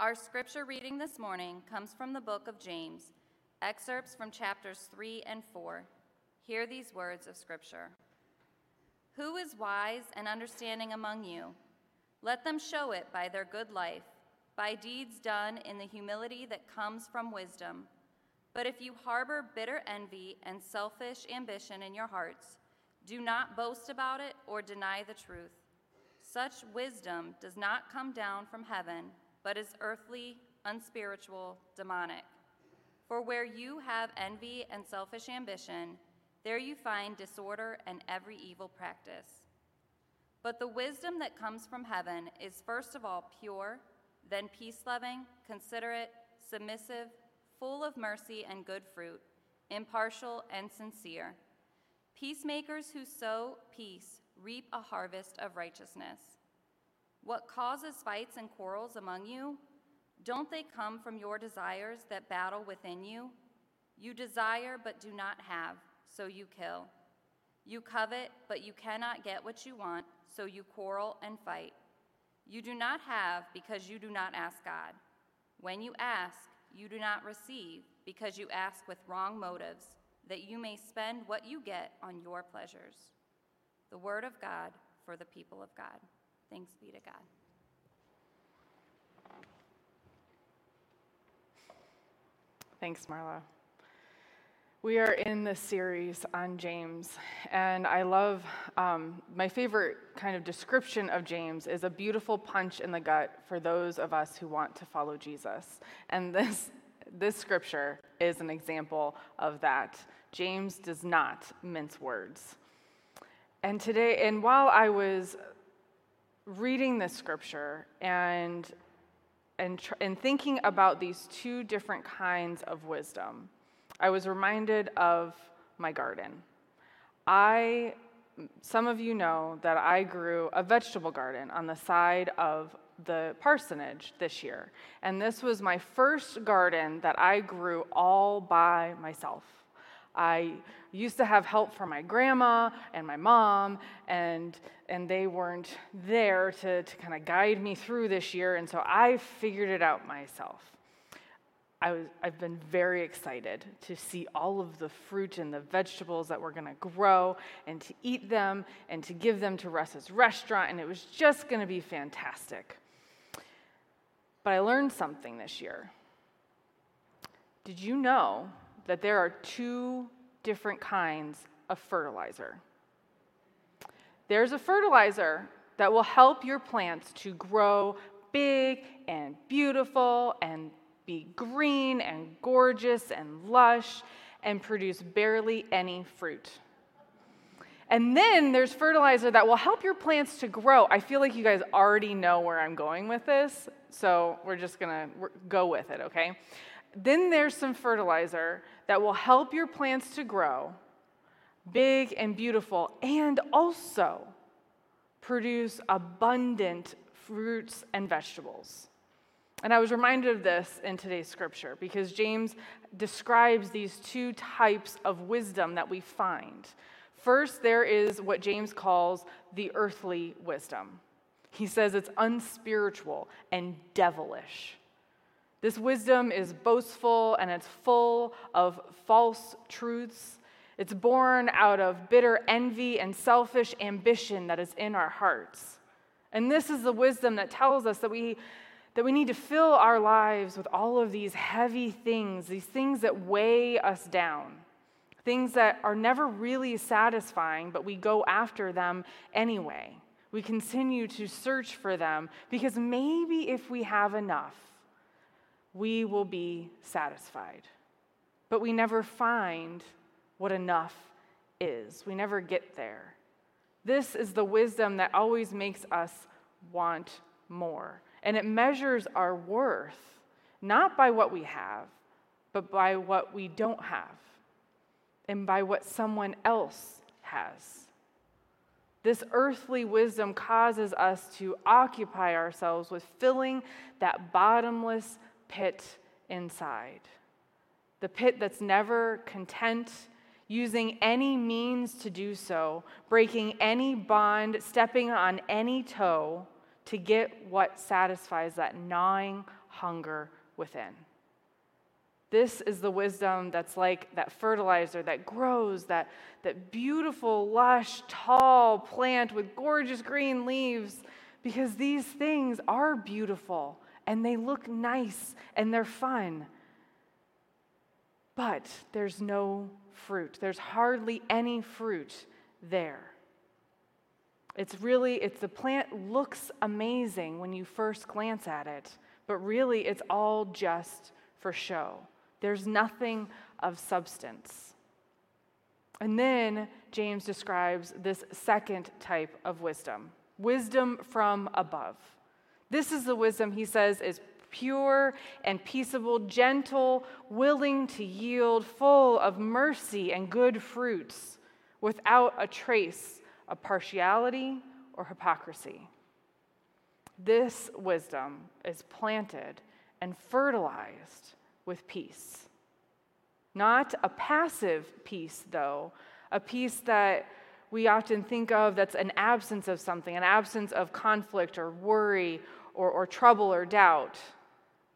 Our scripture reading this morning comes from the book of James, excerpts from chapters 3 and 4. Hear these words of scripture Who is wise and understanding among you? Let them show it by their good life, by deeds done in the humility that comes from wisdom. But if you harbor bitter envy and selfish ambition in your hearts, do not boast about it or deny the truth. Such wisdom does not come down from heaven, but is earthly, unspiritual, demonic. For where you have envy and selfish ambition, there you find disorder and every evil practice. But the wisdom that comes from heaven is first of all pure, then peace loving, considerate, submissive, full of mercy and good fruit, impartial and sincere. Peacemakers who sow peace reap a harvest of righteousness. What causes fights and quarrels among you? Don't they come from your desires that battle within you? You desire but do not have, so you kill. You covet, but you cannot get what you want, so you quarrel and fight. You do not have because you do not ask God. When you ask, you do not receive because you ask with wrong motives, that you may spend what you get on your pleasures. The word of God for the people of God. Thanks be to God. Thanks, Marla. We are in this series on James, and I love um, my favorite kind of description of James is a beautiful punch in the gut for those of us who want to follow Jesus. And this, this scripture is an example of that. James does not mince words. And today, and while I was reading this scripture and, and, and thinking about these two different kinds of wisdom, I was reminded of my garden. I, some of you know that I grew a vegetable garden on the side of the parsonage this year. And this was my first garden that I grew all by myself. I used to have help from my grandma and my mom, and, and they weren't there to, to kind of guide me through this year, and so I figured it out myself. I was, I've been very excited to see all of the fruit and the vegetables that we're going to grow and to eat them and to give them to Russ's restaurant, and it was just going to be fantastic. But I learned something this year. Did you know that there are two different kinds of fertilizer? There's a fertilizer that will help your plants to grow big and beautiful and be green and gorgeous and lush and produce barely any fruit. And then there's fertilizer that will help your plants to grow. I feel like you guys already know where I'm going with this, so we're just gonna go with it, okay? Then there's some fertilizer that will help your plants to grow big and beautiful and also produce abundant fruits and vegetables. And I was reminded of this in today's scripture because James describes these two types of wisdom that we find. First, there is what James calls the earthly wisdom. He says it's unspiritual and devilish. This wisdom is boastful and it's full of false truths. It's born out of bitter envy and selfish ambition that is in our hearts. And this is the wisdom that tells us that we that we need to fill our lives with all of these heavy things, these things that weigh us down, things that are never really satisfying, but we go after them anyway. We continue to search for them because maybe if we have enough, we will be satisfied. But we never find what enough is, we never get there. This is the wisdom that always makes us want more. And it measures our worth not by what we have, but by what we don't have and by what someone else has. This earthly wisdom causes us to occupy ourselves with filling that bottomless pit inside. The pit that's never content, using any means to do so, breaking any bond, stepping on any toe to get what satisfies that gnawing hunger within. This is the wisdom that's like that fertilizer that grows, that, that beautiful, lush, tall plant with gorgeous green leaves, because these things are beautiful and they look nice and they're fun. But there's no fruit. There's hardly any fruit there. It's really, it's the plant looks amazing when you first glance at it, but really it's all just for show. There's nothing of substance. And then James describes this second type of wisdom wisdom from above. This is the wisdom, he says, is pure and peaceable, gentle, willing to yield, full of mercy and good fruits, without a trace of partiality or hypocrisy. This wisdom is planted and fertilized with peace. Not a passive peace, though, a peace that we often think of that's an absence of something, an absence of conflict or worry or, or trouble or doubt.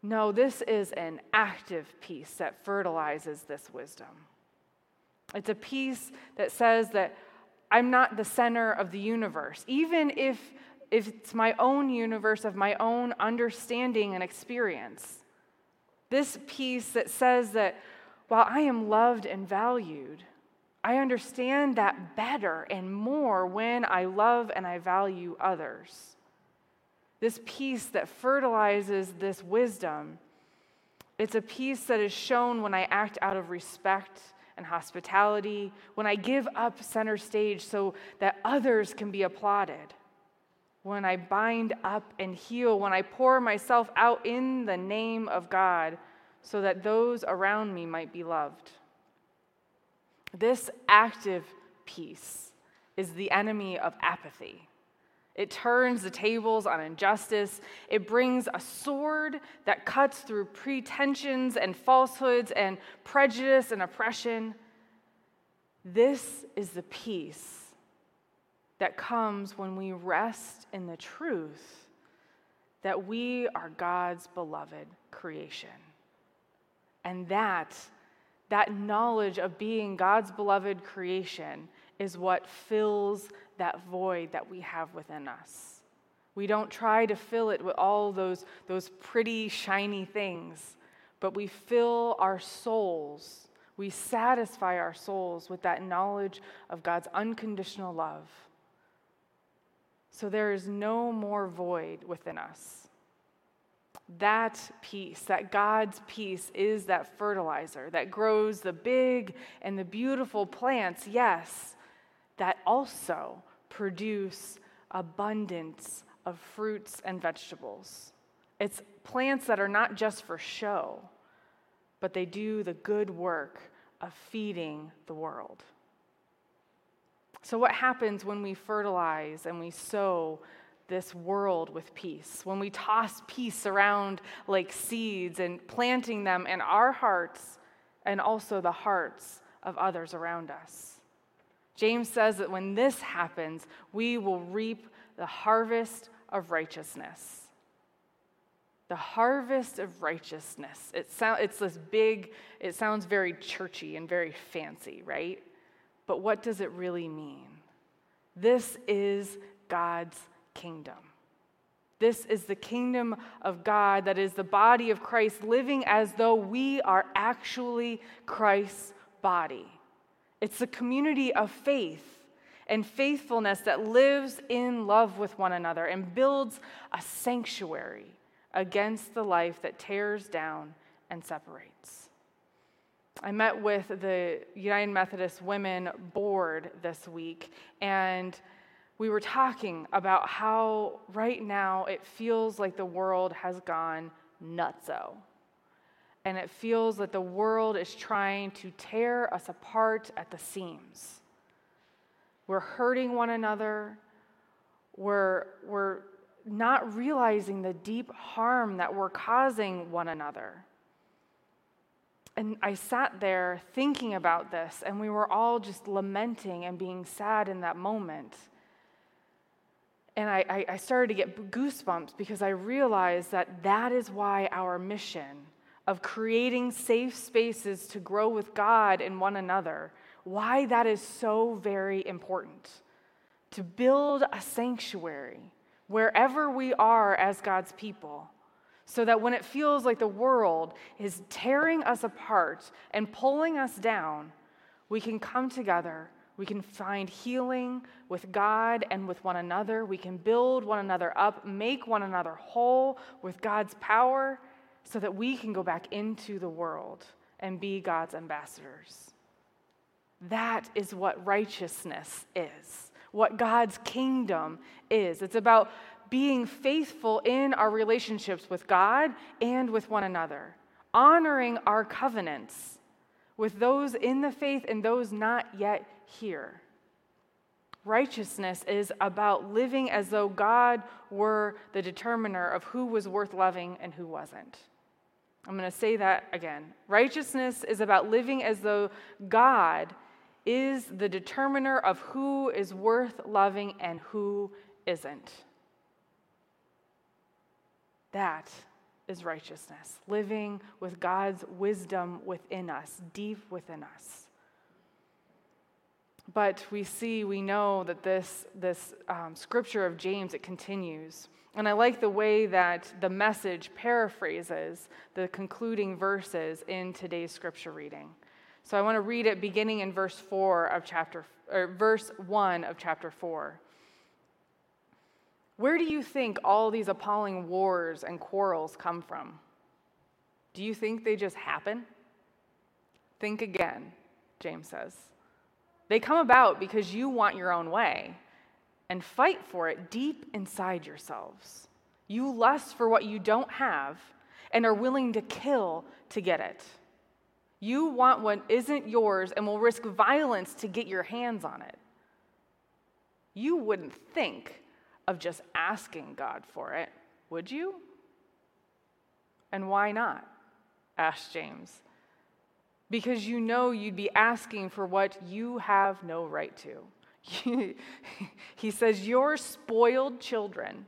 No, this is an active peace that fertilizes this wisdom. It's a peace that says that I'm not the center of the universe, even if, if it's my own universe of my own understanding and experience. This peace that says that while I am loved and valued, I understand that better and more when I love and I value others. This peace that fertilizes this wisdom, it's a peace that is shown when I act out of respect and hospitality, when I give up center stage so that others can be applauded, when I bind up and heal, when I pour myself out in the name of God so that those around me might be loved. This active peace is the enemy of apathy. It turns the tables on injustice. It brings a sword that cuts through pretensions and falsehoods and prejudice and oppression. This is the peace that comes when we rest in the truth that we are God's beloved creation. And that, that knowledge of being God's beloved creation is what fills that void that we have within us. We don't try to fill it with all those, those pretty, shiny things, but we fill our souls, we satisfy our souls with that knowledge of God's unconditional love. So there is no more void within us. That peace, that God's peace, is that fertilizer that grows the big and the beautiful plants, yes, that also produce abundance of fruits and vegetables. It's plants that are not just for show, but they do the good work of feeding the world. So, what happens when we fertilize and we sow this world with peace? When we toss peace around like seeds and planting them in our hearts and also the hearts of others around us? James says that when this happens, we will reap the harvest of righteousness. The harvest of righteousness. It sound, it's this big, it sounds very churchy and very fancy, right? But what does it really mean? This is God's kingdom. This is the kingdom of God that is the body of Christ living as though we are actually Christ's body. It's the community of faith and faithfulness that lives in love with one another and builds a sanctuary against the life that tears down and separates. I met with the United Methodist Women Board this week, and we were talking about how right now it feels like the world has gone nutso and it feels that the world is trying to tear us apart at the seams. We're hurting one another. We're, we're not realizing the deep harm that we're causing one another. And I sat there thinking about this, and we were all just lamenting and being sad in that moment. And I, I, I started to get goosebumps because I realized that that is why our mission of creating safe spaces to grow with God and one another, why that is so very important. To build a sanctuary wherever we are as God's people, so that when it feels like the world is tearing us apart and pulling us down, we can come together we can find healing with God and with one another. We can build one another up, make one another whole with God's power so that we can go back into the world and be God's ambassadors. That is what righteousness is, what God's kingdom is. It's about being faithful in our relationships with God and with one another, honoring our covenants with those in the faith and those not yet here. Righteousness is about living as though God were the determiner of who was worth loving and who wasn't. I'm going to say that again. Righteousness is about living as though God is the determiner of who is worth loving and who isn't. That is righteousness, living with God's wisdom within us, deep within us. But we see, we know that this, this um, scripture of James, it continues. And I like the way that the message paraphrases the concluding verses in today's scripture reading. So I want to read it beginning in verse 4 of chapter, or verse 1 of chapter 4. Where do you think all these appalling wars and quarrels come from? Do you think they just happen? Think again, James says. They come about because you want your own way and fight for it deep inside yourselves. You lust for what you don't have and are willing to kill to get it. You want what isn't yours and will risk violence to get your hands on it. You wouldn't think of just asking God for it, would you? And why not? asked James. Because you know you'd be asking for what you have no right to. he says, You're spoiled children,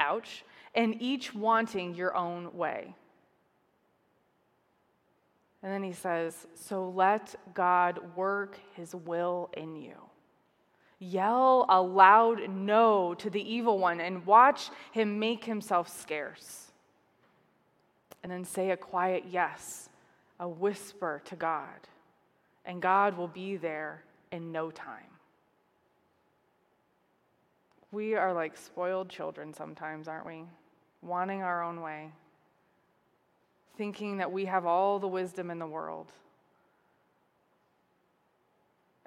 ouch, and each wanting your own way. And then he says, So let God work his will in you. Yell a loud no to the evil one and watch him make himself scarce. And then say a quiet yes, a whisper to God, and God will be there in no time. We are like spoiled children sometimes, aren't we? Wanting our own way, thinking that we have all the wisdom in the world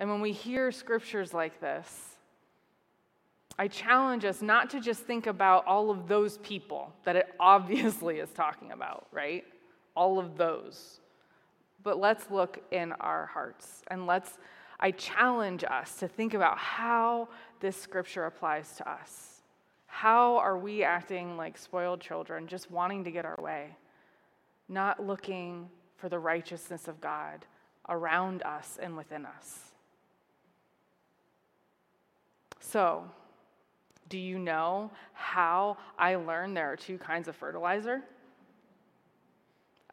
and when we hear scriptures like this, I challenge us not to just think about all of those people that it obviously is talking about, right? All of those. But let's look in our hearts and let's, I challenge us to think about how this scripture applies to us. How are we acting like spoiled children, just wanting to get our way, not looking for the righteousness of God around us and within us? So, do you know how I learned there are two kinds of fertilizer?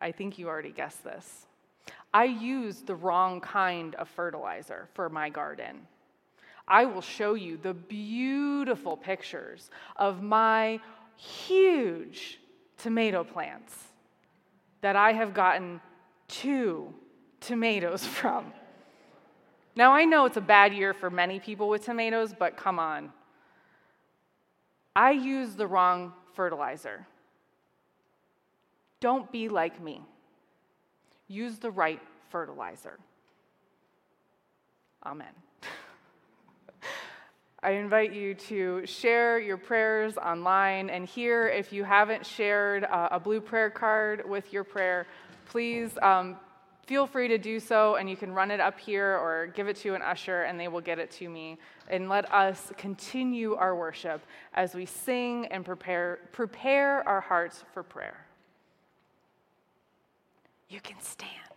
I think you already guessed this. I used the wrong kind of fertilizer for my garden. I will show you the beautiful pictures of my huge tomato plants that I have gotten two tomatoes from. Now, I know it's a bad year for many people with tomatoes, but come on. I used the wrong fertilizer. Don't be like me. Use the right fertilizer. Amen. I invite you to share your prayers online. And here, if you haven't shared uh, a blue prayer card with your prayer, please um, feel free to do so, and you can run it up here or give it to an usher, and they will get it to me. And let us continue our worship as we sing and prepare, prepare our hearts for prayer. You can stand.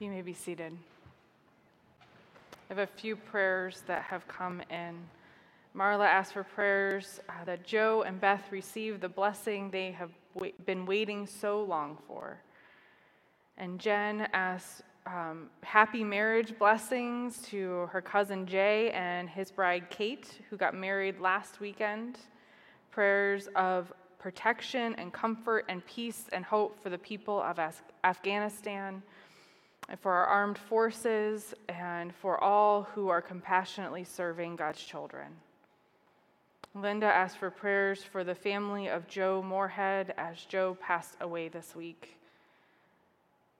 You may be seated. I have a few prayers that have come in. Marla asked for prayers uh, that Joe and Beth receive the blessing they have wait- been waiting so long for. And Jen asked um, happy marriage blessings to her cousin Jay and his bride Kate, who got married last weekend. Prayers of protection and comfort and peace and hope for the people of Af- Afghanistan and for our armed forces, and for all who are compassionately serving God's children. Linda asked for prayers for the family of Joe Moorhead as Joe passed away this week.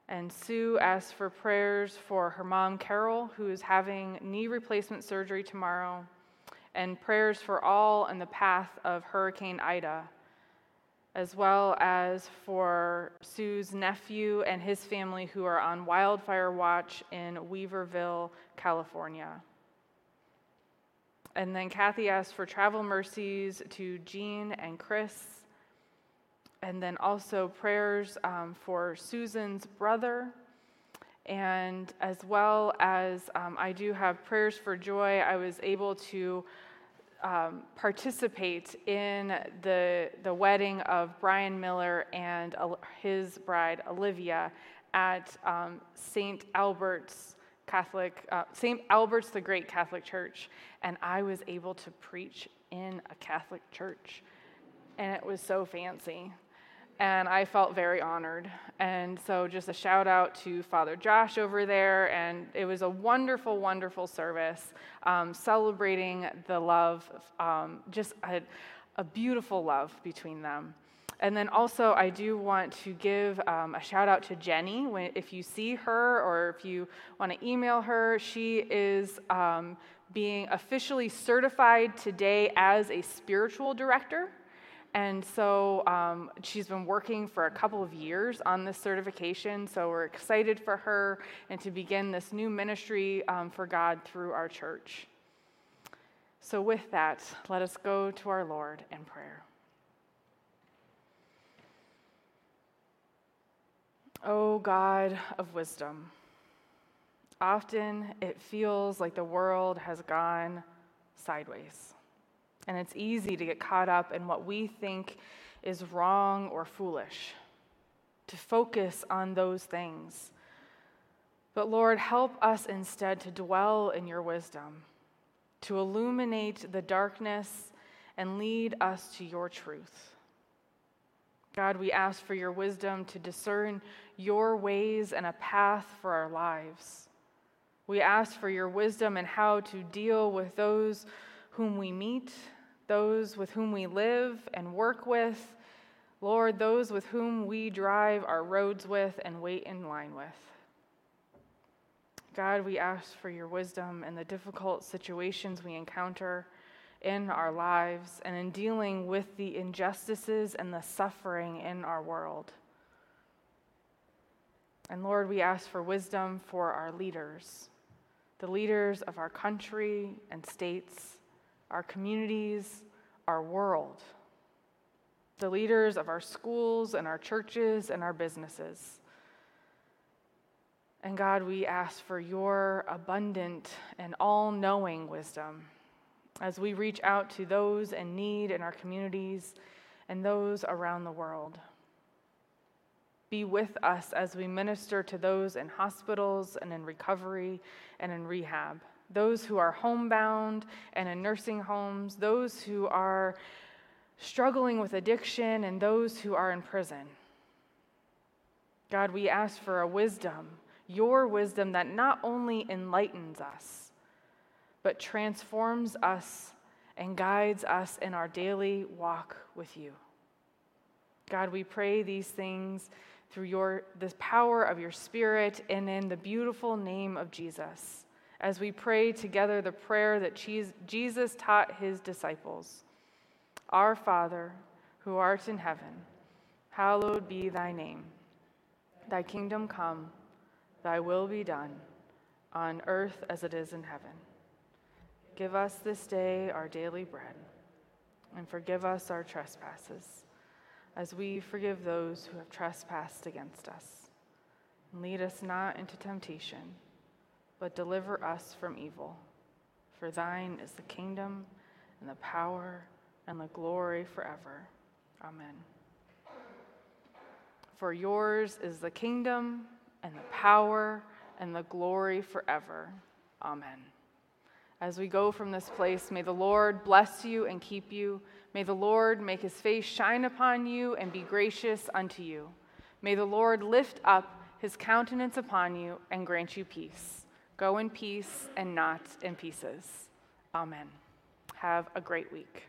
And Sue asked for prayers for her mom, Carol, who is having knee replacement surgery tomorrow, and prayers for all in the path of Hurricane Ida as well as for Sue's nephew and his family who are on wildfire watch in Weaverville, California. And then Kathy asked for travel mercies to Jean and Chris. And then also prayers um, for Susan's brother. And as well as um, I do have prayers for joy, I was able to um, participate in the, the wedding of Brian Miller and his bride Olivia at um, St. Albert's Catholic, uh, St. Albert's the Great Catholic Church, and I was able to preach in a Catholic church, and it was so fancy. And I felt very honored. And so, just a shout out to Father Josh over there. And it was a wonderful, wonderful service um, celebrating the love, um, just a, a beautiful love between them. And then also, I do want to give um, a shout out to Jenny. When, if you see her or if you want to email her, she is um, being officially certified today as a spiritual director. And so um, she's been working for a couple of years on this certification. So we're excited for her and to begin this new ministry um, for God through our church. So, with that, let us go to our Lord in prayer. O God of wisdom, often it feels like the world has gone sideways. And it's easy to get caught up in what we think is wrong or foolish, to focus on those things. But Lord, help us instead to dwell in your wisdom, to illuminate the darkness and lead us to your truth. God, we ask for your wisdom to discern your ways and a path for our lives. We ask for your wisdom in how to deal with those whom we meet, those with whom we live and work with, Lord, those with whom we drive our roads with and wait in line with. God, we ask for your wisdom in the difficult situations we encounter in our lives and in dealing with the injustices and the suffering in our world. And Lord, we ask for wisdom for our leaders, the leaders of our country and states, our communities, our world, the leaders of our schools and our churches and our businesses. And God, we ask for your abundant and all knowing wisdom as we reach out to those in need in our communities and those around the world. Be with us as we minister to those in hospitals and in recovery and in rehab, those who are homebound and in nursing homes, those who are struggling with addiction, and those who are in prison. God, we ask for a wisdom, your wisdom that not only enlightens us, but transforms us and guides us in our daily walk with you. God, we pray these things through your, the power of your Spirit and in the beautiful name of Jesus. As we pray together the prayer that Jesus taught his disciples Our Father, who art in heaven, hallowed be thy name. Thy kingdom come, thy will be done, on earth as it is in heaven. Give us this day our daily bread, and forgive us our trespasses as we forgive those who have trespassed against us. And lead us not into temptation, but deliver us from evil. For thine is the kingdom, and the power, and the glory forever. Amen. For yours is the kingdom, and the power, and the glory forever. Amen. As we go from this place, may the Lord bless you and keep you. May the Lord make his face shine upon you and be gracious unto you. May the Lord lift up his countenance upon you and grant you peace. Go in peace and not in pieces. Amen. Have a great week.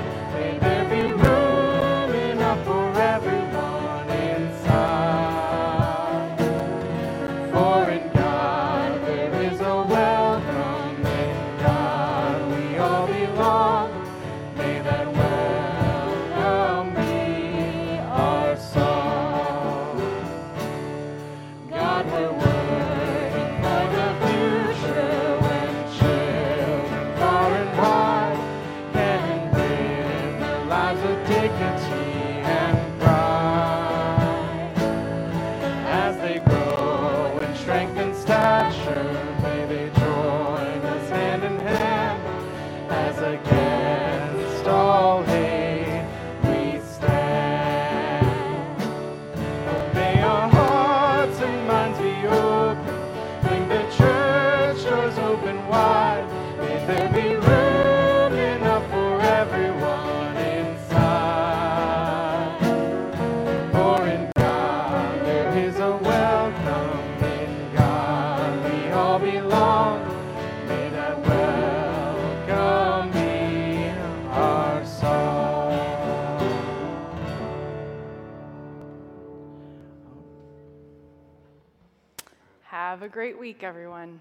week, everyone.